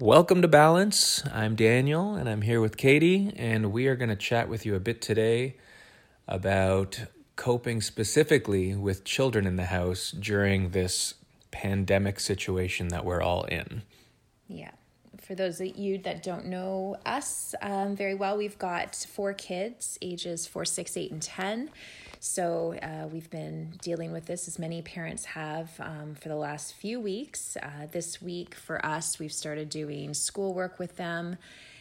Welcome to Balance. I'm Daniel and I'm here with Katie, and we are going to chat with you a bit today about coping specifically with children in the house during this pandemic situation that we're all in. Yeah. For those of you that don't know us um, very well, we've got four kids, ages four, six, eight, and 10. So uh, we've been dealing with this as many parents have um, for the last few weeks. Uh, this week for us, we've started doing schoolwork with them.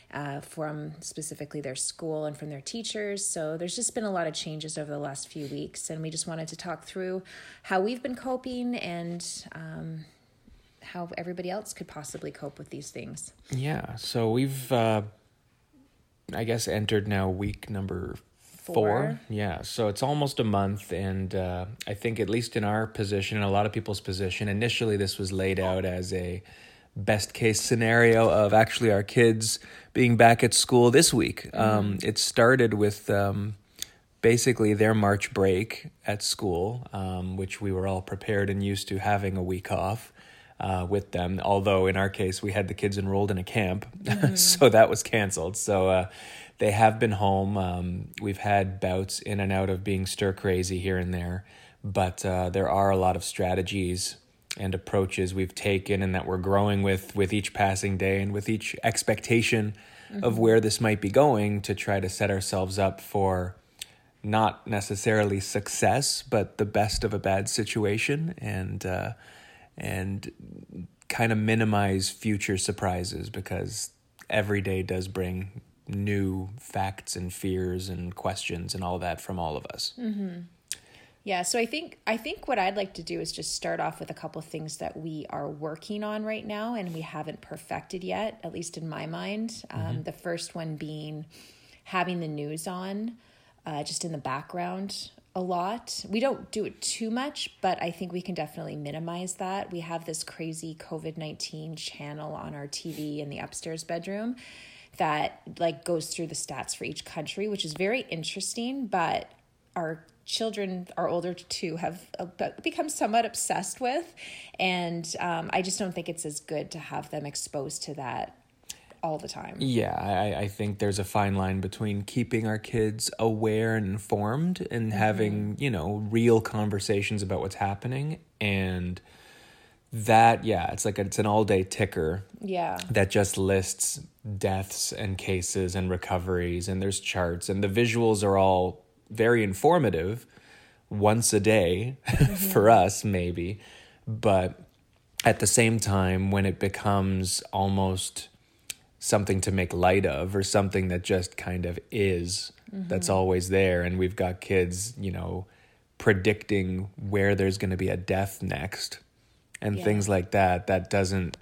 Uh, from specifically their school and from their teachers. So there's just been a lot of changes over the last few weeks, and we just wanted to talk through how we've been coping and um, how everybody else could possibly cope with these things. Yeah, so we've, uh, I guess, entered now week number four. Four. Yeah, so it's almost a month, and uh, I think at least in our position and a lot of people's position, initially this was laid out as a best case scenario of actually our kids being back at school this week. Um, it started with um, basically their March break at school, um, which we were all prepared and used to having a week off. Uh, with them, although in our case we had the kids enrolled in a camp, so that was canceled. So uh, they have been home. Um, we've had bouts in and out of being stir crazy here and there, but uh, there are a lot of strategies and approaches we've taken and that we're growing with with each passing day and with each expectation of where this might be going to try to set ourselves up for not necessarily success but the best of a bad situation and uh, and kind of minimize future surprises because every day does bring new facts and fears and questions and all that from all of us. Yeah, so I think I think what I'd like to do is just start off with a couple of things that we are working on right now and we haven't perfected yet, at least in my mind. Um, the first one being having the news on, uh, just in the background a lot. We don't do it too much, but I think we can definitely minimize that. We have this crazy COVID nineteen channel on our TV in the upstairs bedroom that like goes through the stats for each country, which is very interesting. But our children, our older two, have uh, become somewhat obsessed with, and um, I just don't think it's as good to have them exposed to that all the time. Yeah, I, I think there's a fine line between keeping our kids aware and informed and having, you know, real conversations about what's happening. And that, yeah, it's like it's an all day ticker Yeah, that just lists deaths and cases and recoveries and there's charts and the visuals are all very informative once a day for mm-hmm. us maybe but at the same time when it becomes almost something to make light of or something that just kind of is that's mm-hmm. always there and we've got kids you know predicting where there's going to be a death next and Yeah. things like that that doesn't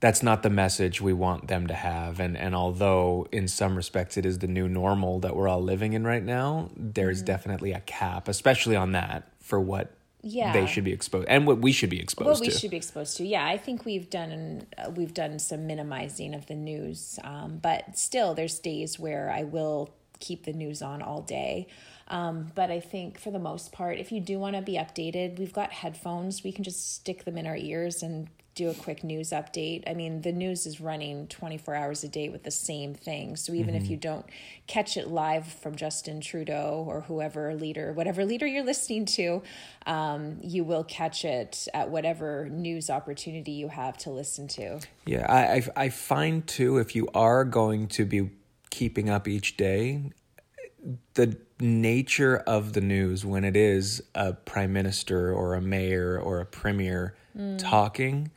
that's not the message we want them to have and and although in some respects it is the new normal that we're all living in right now there's Mm-hmm. definitely a cap especially on that for what Yeah. they should be exposed and what we should be exposed what we to should be exposed to. Yeah, I think we've done uh, we've done some minimizing of the news, um, but still, there's days where I will keep the news on all day. Um, but I think for the most part, if you do want to be updated, we've got headphones. We can just stick them in our ears and do a quick news update. I mean, the news is running 24 hours a day with the same thing. So even if you don't catch it live from Justin Trudeau or whoever leader, whatever leader you're listening to, um, you will catch it at whatever news opportunity you have to listen to. Yeah, I, I I find too if you are going to be keeping up each day, the nature of the news when it is a prime minister or a mayor or a premier mm. talking,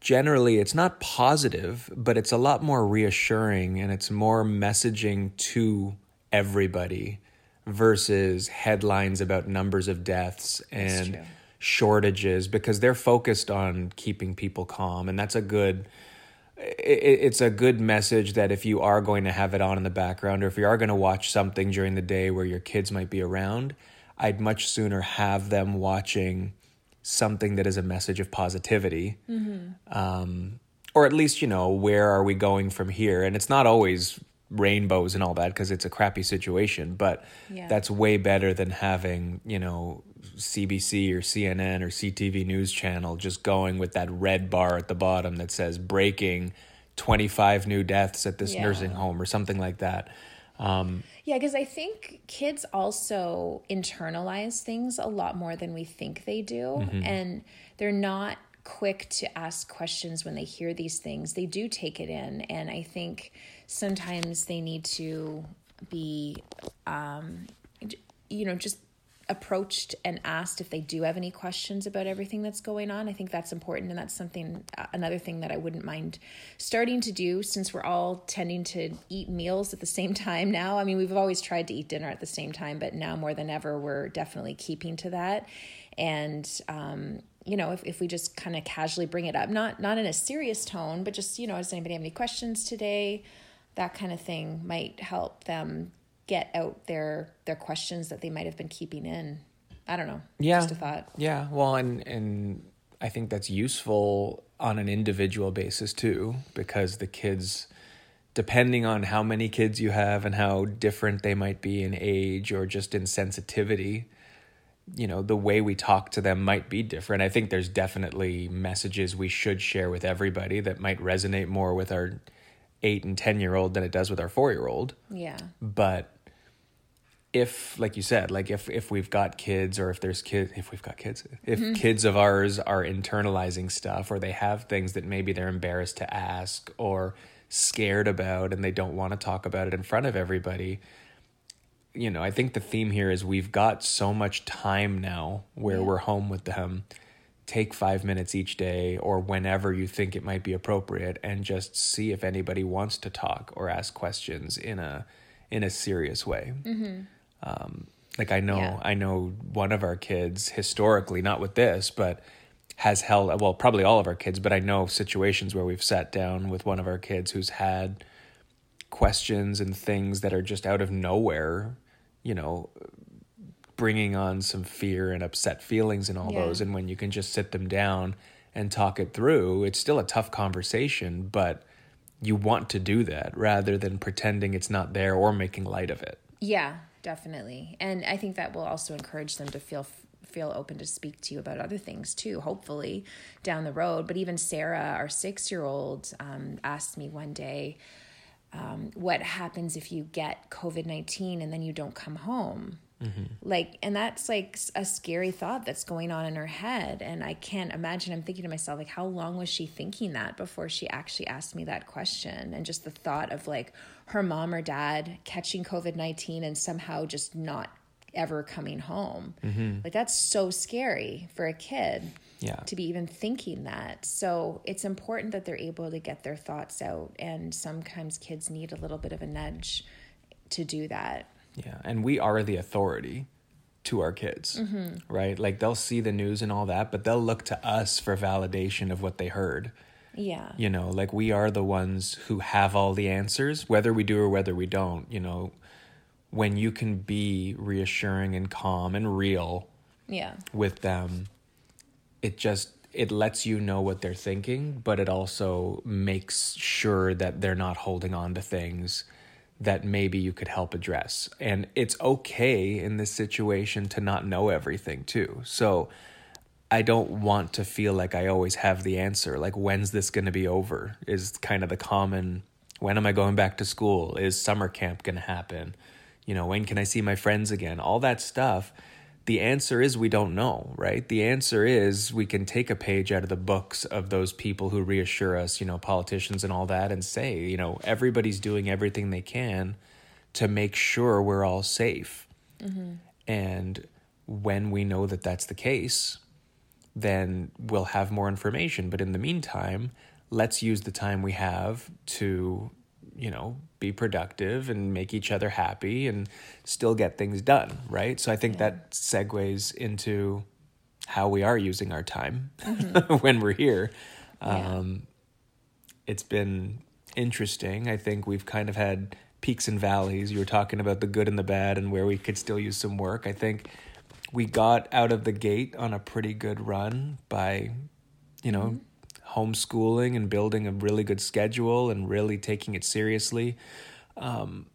generally it's not positive, but it's a lot more reassuring and it's more messaging to everybody versus headlines about numbers of deaths and shortages because they're focused on keeping people calm and that's a good it's a good message that if you are going to have it on in the background or if you are going to watch something during the day where your kids might be around i'd much sooner have them watching something that is a message of positivity. Um, or at least you know where are we going from here? And it's not always rainbows and all that because it's a crappy situation but Yeah. that's way better than having you know CBC or CNN or CTV news channel just going with that red bar at the bottom that says breaking 25 new deaths at this Yeah. nursing home or something like that. Um, Yeah, because I think kids also internalize things a lot more than we think they do. And they're not quick to ask questions when they hear these things. They do take it in. And I think sometimes they need to be, um, you know, just approached and asked if they do have any questions about everything that's going on. I think that's important and that's something uh, another thing that I wouldn't mind starting to do since we're all tending to eat meals at the same time now. I mean, we've always tried to eat dinner at the same time, but now more than ever we're definitely keeping to that. And um you know, if, if we just kind of casually bring it up, not not in a serious tone, but just, you know, does anybody have any questions today? That kind of thing might help them get out their their questions that they might have been keeping in. I don't know. Yeah. Just a thought. Yeah, well, and and I think that's useful on an individual basis too, because the kids, depending on how many kids you have and how different they might be in age or just in sensitivity, you know, the way we talk to them might be different. I think there's definitely messages we should share with everybody that might resonate more with our eight and ten year old than it does with our four year old Yeah. but if like you said like if if we've got kids or if there's kids if we've got kids if mm-hmm. kids of ours are internalizing stuff or they have things that maybe they're embarrassed to ask or scared about and they don't want to talk about it in front of everybody you know i think the theme here is we've got so much time now where we're home with them. Take five minutes each day or whenever you think it might be appropriate and just see if anybody wants to talk or ask questions in a in a serious way mm-hmm. Um, like i know Yeah. i know one of our kids historically not with this but has held well probably all of our kids but i know situations where we've sat down with one of our kids who's had questions and things that are just out of nowhere you know bringing on some fear and upset feelings and all Yeah. those and when you can just sit them down and talk it through it's still a tough conversation but you want to do that rather than pretending it's not there or making light of it Yeah, definitely. And I think that will also encourage them to feel feel open to speak to you about other things too, hopefully down the road. But even Sarah, our six year old, um, asked me one day, um, what happens if you get COVID 19 and then you don't come home? Mm-hmm. Like, and that's like a scary thought that's going on in her head. And I can't imagine, I'm thinking to myself, like, how long was she thinking that before she actually asked me that question? And just the thought of like her mom or dad catching COVID 19 and somehow just not ever coming home. Mm-hmm. Like, that's so scary for a kid yeah to be even thinking that. So it's important that they're able to get their thoughts out. And sometimes kids need a little bit of a nudge to do that. Yeah, and we are the authority to our kids, mm-hmm. right? Like they'll see the news and all that, but they'll look to us for validation of what they heard. Yeah. You know, like we are the ones who have all the answers, whether we do or whether we don't. You know, when you can be reassuring and calm and real Yeah. with them, it just it lets you know what they're thinking, but it also makes sure that they're not holding on to things that maybe you could help address. And it's okay in this situation to not know everything too. So I don't want to feel like I always have the answer. Like when's this going to be over? Is kind of the common when am I going back to school? Is summer camp going to happen? You know, when can I see my friends again? All that stuff. The answer is we don't know, right? The answer is we can take a page out of the books of those people who reassure us, you know, politicians and all that, and say, you know, everybody's doing everything they can to make sure we're all safe. Mm-hmm. And when we know that that's the case, then we'll have more information. But in the meantime, let's use the time we have to, you know, be productive and make each other happy and still get things done, right? So I think that segues into how we are using our time when we're here. Yeah. Um, it's been interesting. I think we've kind of had peaks and valleys. You were talking about the good and the bad and where we could still use some work. I think we got out of the gate on a pretty good run by, you know, homeschooling and building a really good schedule and really taking it seriously um,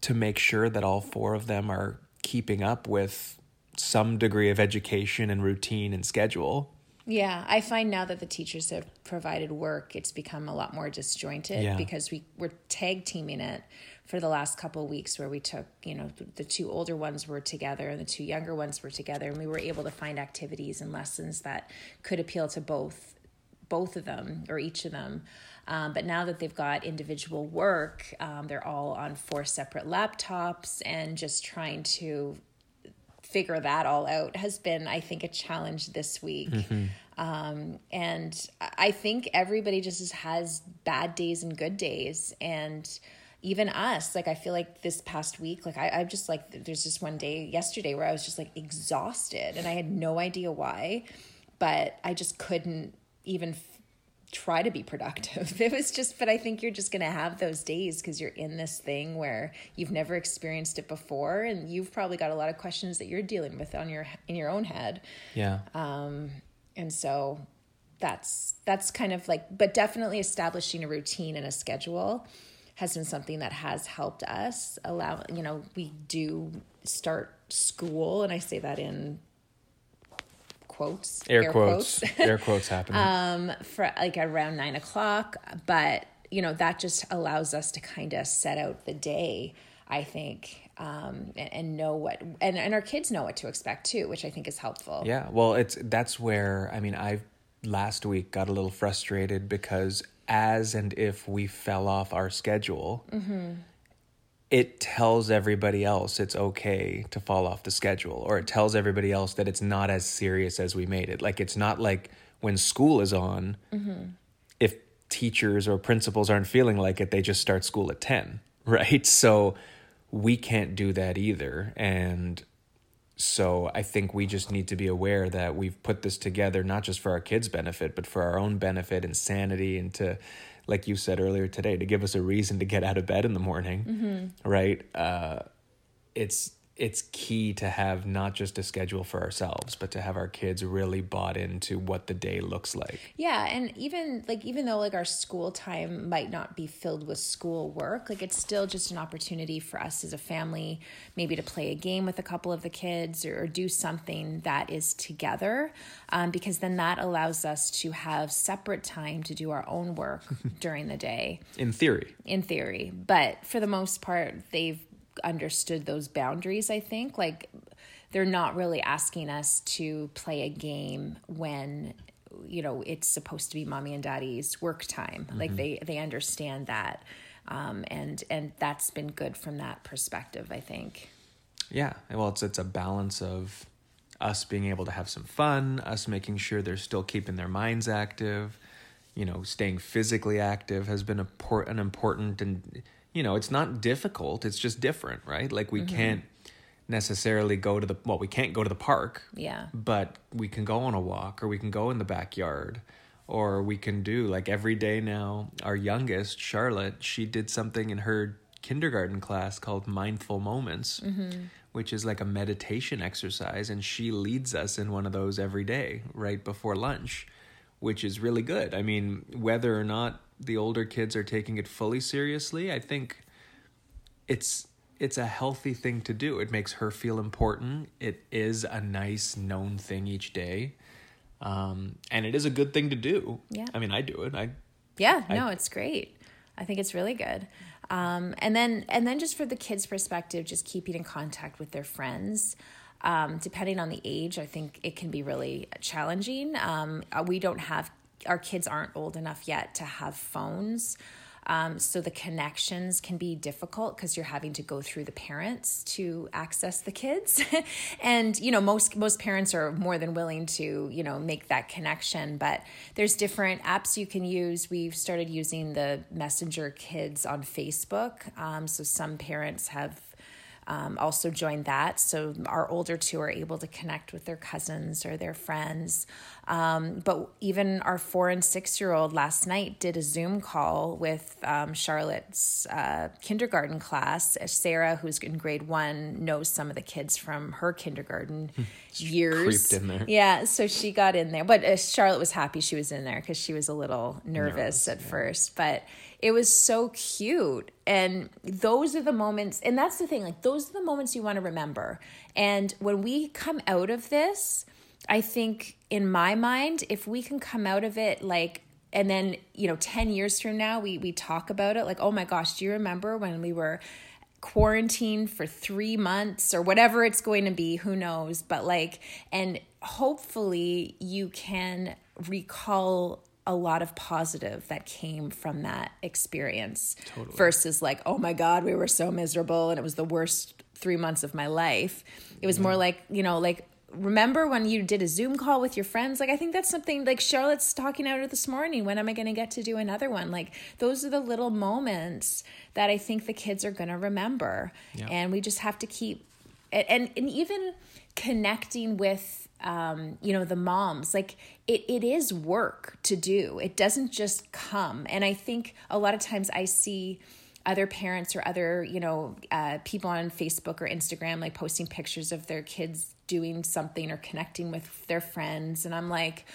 to make sure that all four of them are keeping up with some degree of education and routine and schedule. Yeah, I find now that the teachers have provided work, it's become a lot more disjointed Yeah. because we were tag teaming it for the last couple of weeks where we took, you know, the two older ones were together and the two younger ones were together and we were able to find activities and lessons that could appeal to both both of them or each of them. Um, but now that they've got individual work, um, they're all on four separate laptops and just trying to figure that all out has been, I think, a challenge this week. Um, and I think everybody just has bad days and good days. And even us, like, I feel like this past week, like, I, I'm just like, there's just one day yesterday where I was just like exhausted and I had no idea why, but I just couldn't even f- try to be productive. It was just, but I think you're just going to have those days because you're in this thing where you've never experienced it before, and you've probably got a lot of questions that you're dealing with on your in your own head. Yeah. Um, and so that's that's kind of like, but definitely establishing a routine and a schedule has been something that has helped us allow. You know, we do start school, and I say that in quotes, air, quotes. air quotes happening. um, for like around nine o'clock. But you know that just allows us to kind of set out the day. I think, um, and, and know what, and and our kids know what to expect too, which I think is helpful. Yeah, well, it's that's where I mean, I last week got a little frustrated because as and if we fell off our schedule, it tells everybody else it's okay to fall off the schedule, or it tells everybody else that it's not as serious as we made it. Like it's not like when school is on, mm-hmm. if teachers or principals aren't feeling like it, they just start school at ten, right? So we can't do that either, and so I think we just need to be aware that we've put this together not just for our kids' benefit, but for our own benefit and sanity, and to, like you said earlier today, to give us a reason to get out of bed in the morning, right? Uh, it's it's key to have not just a schedule for ourselves, but to have our kids really bought into what the day looks like. Yeah, and even like even though like our school time might not be filled with school work, like it's still just an opportunity for us as a family maybe to play a game with a couple of the kids or, or do something that is together, um, because then that allows us to have separate time to do our own work during the day In theory, in theory. But for the most part, they've understood those boundaries, I think. Like, they're not really asking us to play a game when you know it's supposed to be mommy and daddy's work time. Like they they understand that um and and that's been good from that perspective i think. Yeah, well, it's it's a balance of us being able to have some fun, us making sure they're still keeping their minds active, you know, staying physically active has been a por- an important and you know, it's not difficult, it's just different, right? Like we mm-hmm. can't necessarily go to the well, we can't go to the park, yeah. But we can go on a walk or we can go in the backyard or we can do like every day now our youngest charlotte she did something in her kindergarten class called mindful moments mm-hmm. which is like a meditation exercise and she leads us in one of those every day right before lunch which is really good i mean whether or not the older kids are taking it fully seriously i think it's it's a healthy thing to do. It makes her feel important. It is a nice known thing each day. Um, and it is a good thing to do. Yeah. I mean, I do it. I Yeah, no, it's great. I think it's really good. Um, and then and then just for the kids' perspective, just keeping in contact with their friends. Um, depending on the age, I think it can be really challenging. Um, uh, we don't have our kids aren't old enough yet to have phones. Um, so the connections can be difficult because you're having to go through the parents to access the kids, and you know most most parents are more than willing to you know make that connection. But there's different apps you can use. We've started using the Messenger Kids on Facebook. Um, so some parents have um, also joined that. So our older two are able to connect with their cousins or their friends. Um, but even our four and six year old last night did a Zoom call with um, Charlotte's uh, kindergarten class. Sarah, who's in grade one, knows some of the kids from her kindergarten years. creeped in there. Yeah, so she got in there. But uh, Charlotte was happy she was in there because she was a little nervous, Nervous, at first. But it was so cute. And those are the moments, and that's the thing, like, those are the moments you want to remember. And when we come out of this, I think in my mind, if we can come out of it like and then, you know, 10 years from now we we talk about it like, "Oh my gosh, do you remember when we were quarantined for 3 months or whatever it's going to be, who knows?" But like and hopefully you can recall a lot of positive that came from that experience totally. versus like oh my god we were so miserable and it was the worst 3 months of my life it was yeah. more mm-hmm. like you know like remember when you did a Zoom call with your friends? Like, I think that's something like Charlotte's talking out of this morning. When am I going to get to do another one? Like, those are the little moments that I think the kids are going to remember. Yeah. And we just have to keep, and, and even connecting with, um, you know, the moms, like, it, it is work to do. It doesn't just come. And I think a lot of times I see, other parents or other you know uh, people on facebook or instagram like posting pictures of their kids doing something or connecting with their friends and i'm like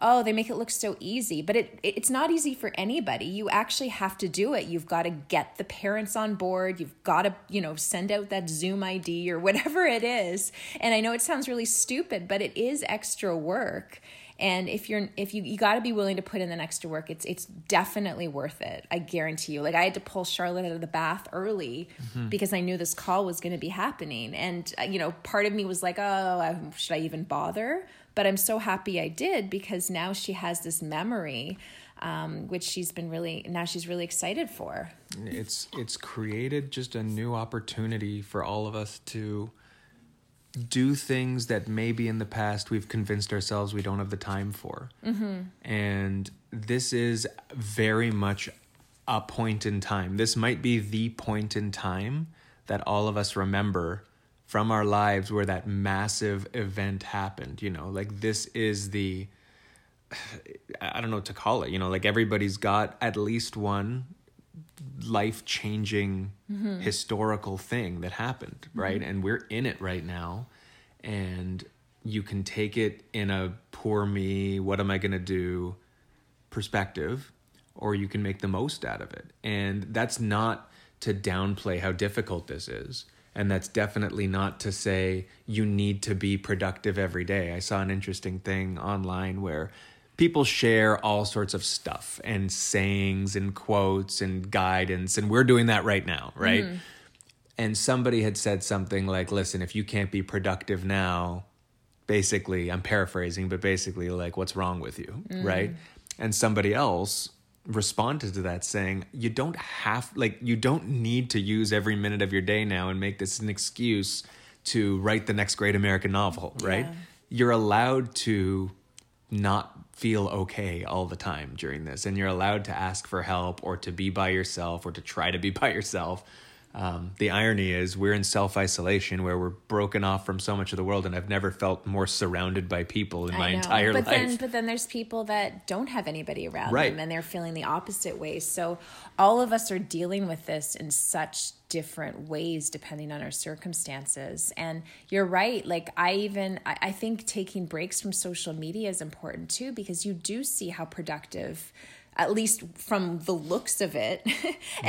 oh they make it look so easy. But it it's not easy for anybody. You actually have to do it. You've got to get the parents on board. You've got to you know send out that zoom id or whatever it is. And i know it sounds really stupid but it is extra work. And if you're if you you got to be willing to put in the extra work it's it's definitely worth it. I guarantee you. Like i had to pull charlotte out of the bath early mm-hmm. because i knew this call was going to be happening. And uh, you know part of me was like oh should i even bother but i'm so happy i did because now she has this memory um, which she's been really now she's really excited for it's it's created just a new opportunity for all of us to do things that maybe in the past we've convinced ourselves we don't have the time for. Mm-hmm. And this is very much a point in time. This might be the point in time that all of us remember from our lives where that massive event happened. You know, like this is the, I don't know what to call it. You know, like everybody's got at least one life changing mm-hmm. historical thing that happened, right? Mm-hmm. And we're in it right now. And you can take it in a poor me, what am I going to do perspective, or you can make the most out of it. And that's not to downplay how difficult this is. And that's definitely not to say you need to be productive every day. I saw an interesting thing online where people share all sorts of stuff and sayings and quotes and guidance and we're doing that right now right mm. and somebody had said something like listen if you can't be productive now basically i'm paraphrasing but basically like what's wrong with you mm. right and somebody else responded to that saying you don't have like you don't need to use every minute of your day now and make this an excuse to write the next great american novel right yeah. you're allowed to not feel okay all the time during this and you're allowed to ask for help or to be by yourself or to try to be by yourself um, the irony is we're in self-isolation where we're broken off from so much of the world and i've never felt more surrounded by people in I my know. entire but life then, but then there's people that don't have anybody around right. them and they're feeling the opposite way so all of us are dealing with this in such different ways depending on our circumstances and you're right like i even I, I think taking breaks from social media is important too because you do see how productive at least from the looks of it. and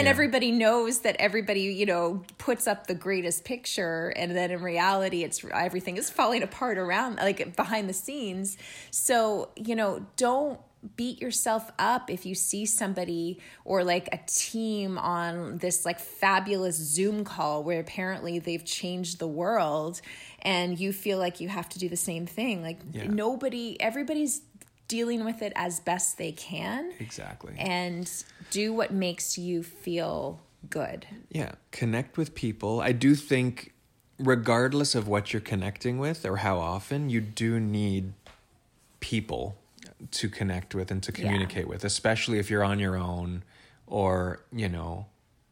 yeah. everybody knows that everybody, you know, puts up the greatest picture and then in reality it's everything is falling apart around like behind the scenes. So, you know, don't beat yourself up if you see somebody or like a team on this like fabulous Zoom call where apparently they've changed the world and you feel like you have to do the same thing. Like yeah. nobody, everybody's dealing with it as best they can. Exactly. And do what makes you feel good. Yeah, connect with people. I do think regardless of what you're connecting with or how often, you do need people to connect with and to communicate yeah. with, especially if you're on your own or, you know,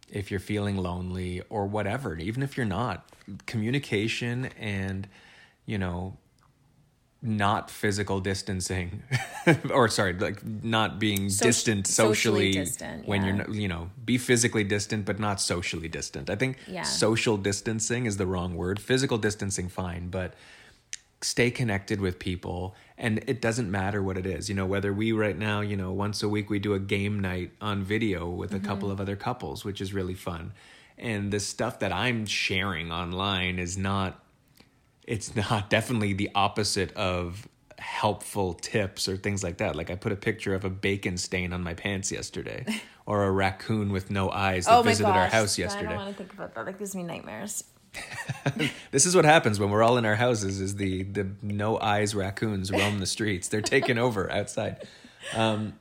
if you're feeling lonely or whatever, even if you're not. Communication and, you know, not physical distancing or sorry like not being so- distant socially, socially distant, when you're you know be physically distant but not socially distant. I think yeah. social distancing is the wrong word. Physical distancing fine but stay connected with people and it doesn't matter what it is. You know whether we right now you know once a week we do a game night on video with a mm-hmm. couple of other couples which is really fun. And the stuff that i'm sharing online is not it's not definitely the opposite of helpful tips or things like that. Like I put a picture of a bacon stain on my pants yesterday, or a raccoon with no eyes that oh visited gosh. our house yesterday. I don't want to think about that. That gives me nightmares. this is what happens when we're all in our houses: is the the no eyes raccoons roam the streets. They're taking over outside. Um,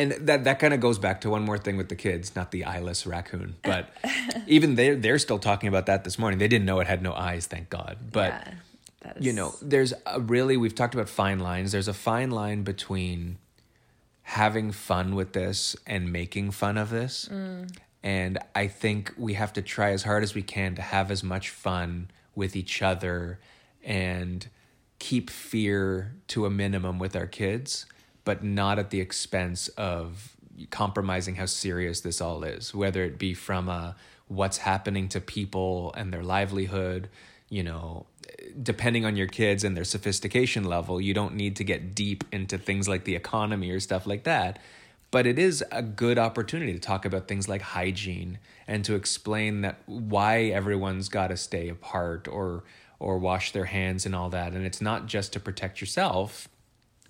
and that that kind of goes back to one more thing with the kids, not the eyeless raccoon, but even they they're still talking about that this morning. They didn't know it had no eyes, thank God. But yeah, is, you know, there's a really we've talked about fine lines. There's a fine line between having fun with this and making fun of this. Mm. And I think we have to try as hard as we can to have as much fun with each other and keep fear to a minimum with our kids, but not at the expense of compromising how serious this all is, whether it be from a what's happening to people and their livelihood, you know, depending on your kids and their sophistication level, you don't need to get deep into things like the economy or stuff like that. But it is a good opportunity to talk about things like hygiene and to explain that why everyone's got to stay apart or or wash their hands and all that. And it's not just to protect yourself,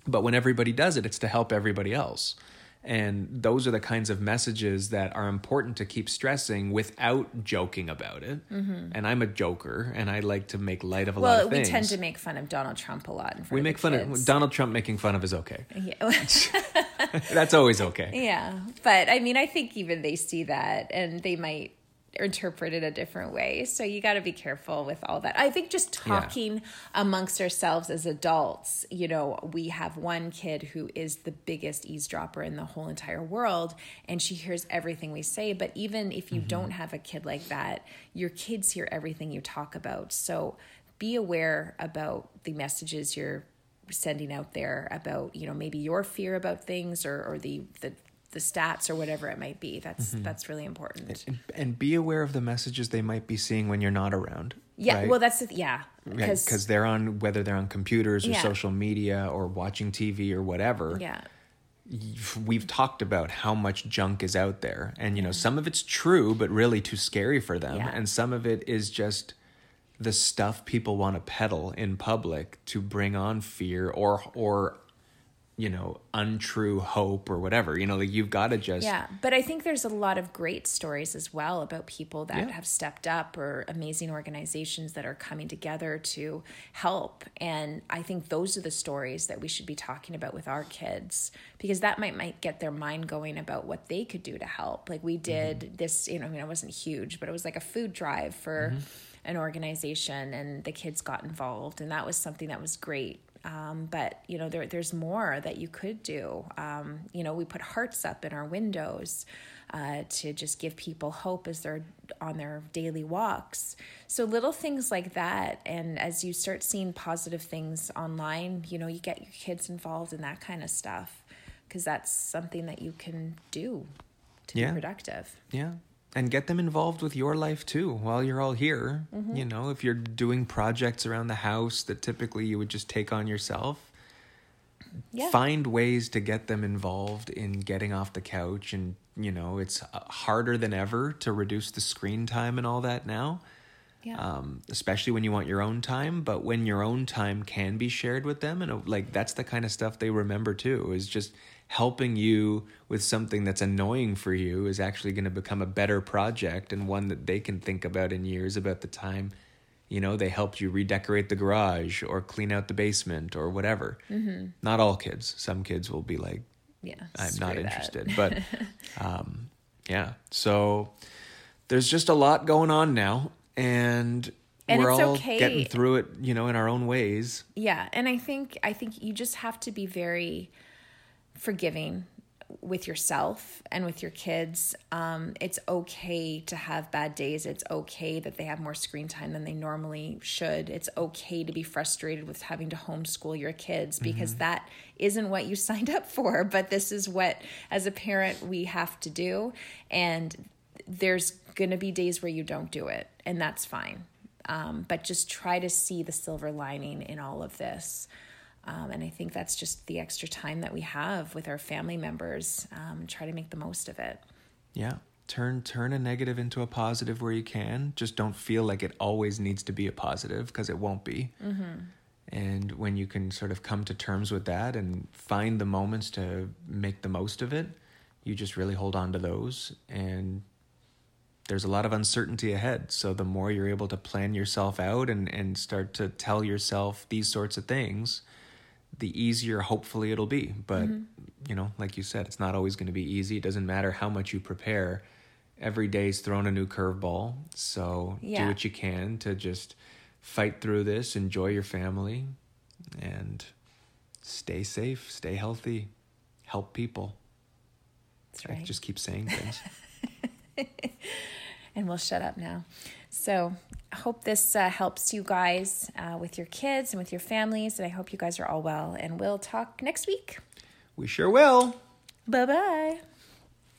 but when everybody does it, it's to help everybody else. And those are the kinds of messages that are important to keep stressing without joking about it. And I'm a joker, and I like to make light of a lot Mm-hmm. Well, of we things. tend to make fun of Donald Trump a lot. We of make fun kids. of Donald Trump making fun of is okay. Yeah. That's always okay. yeah, but I mean, I think even they see that, and they might interpret it a different way. So you got to be careful with all that. I think just talking amongst ourselves as adults, you know, we have one kid who is the biggest eavesdropper in the whole entire world and she hears everything we say, but even if you mm-hmm. don't have a kid like that, your kids hear everything you talk about. So be aware about the messages you're sending out there about, you know, maybe your fear about things or or the the the stats or whatever it might be. That's mm-hmm. that's really important. And, and be aware of the messages they might be seeing when you're not around. Yeah, right? well, that's the, yeah, because because they're on whether they're on computers or Yeah. social media or watching TV or whatever. yeah, we've talked about how much junk is out there and you know some of it's true but really too scary for them Yeah. and some of it is just the stuff people want to peddle in public to bring on fear or or you know untrue hope or whatever you know like you've got to just yeah. But I think there's a lot of great stories as well about people that Yeah. have stepped up or amazing organizations that are coming together to help. And I think those are the stories that we should be talking about with our kids because that might might get their mind going about what they could do to help. Like we did Mm-hmm. this, you know, I mean, it wasn't huge, but it was like a food drive for Mm-hmm. an organization, and the kids got involved, and that was something that was great. Um, but you know, there there's more that you could do. Um, you know, we put hearts up in our windows uh, to just give people hope as they're on their daily walks. So little things like that, and as you start seeing positive things online, you know, you get your kids involved in that kind of stuff because that's something that you can do to Yeah. be productive. Yeah. And get them involved with your life too while you're all here. Mm-hmm. You know, if you're doing projects around the house that typically you would just take on yourself, Yeah. find ways to get them involved in getting off the couch. And, you know, it's uh, harder than ever to reduce the screen time and all that now, Yeah. um, especially when you want your own time. But when your own time can be shared with them, and uh, like that's the kind of stuff they remember too, is just helping you with something that's annoying for you is actually going to become a better project and one that they can think about in years about the time you know they helped you redecorate the garage or clean out the basement or whatever mm-hmm. not all kids some kids will be like yeah. i'm not that. interested but um, yeah so there's just a lot going on now and, And we're all okay. getting through it you know in our own ways Yeah, and I think I think you just have to be very forgiving with yourself and with your kids. Um, it's okay to have bad days. It's okay that they have more screen time than they normally should. It's okay to be frustrated with having to homeschool your kids because that isn't what you signed up for. But this is what, as a parent, we have to do. And there's going to be days where you don't do it, and that's fine. Um, but just try to see the silver lining in all of this. Um, and I think that's just the extra time that we have with our family members. Um, try to make the most of it. Yeah. Turn turn a negative into a positive where you can. Just don't feel like it always needs to be a positive because it won't be. Mm-hmm. And when you can sort of come to terms with that and find the moments to make the most of it, you just really hold on to those. And there's a lot of uncertainty ahead. So the more you're able to plan yourself out and, and start to tell yourself these sorts of things, the easier hopefully it'll be. But, mm-hmm. you know, like you said, it's not always going to be easy. It doesn't matter how much you prepare. Every day's thrown a new curveball. So yeah. do what you can to just fight through this, enjoy your family, and stay safe, stay healthy, help people. That's right. I just keep saying things. and we'll shut up now. So I hope this uh, helps you guys uh, with your kids and with your families. And I hope you guys are all well. And we'll talk next week. We sure will. Bye bye.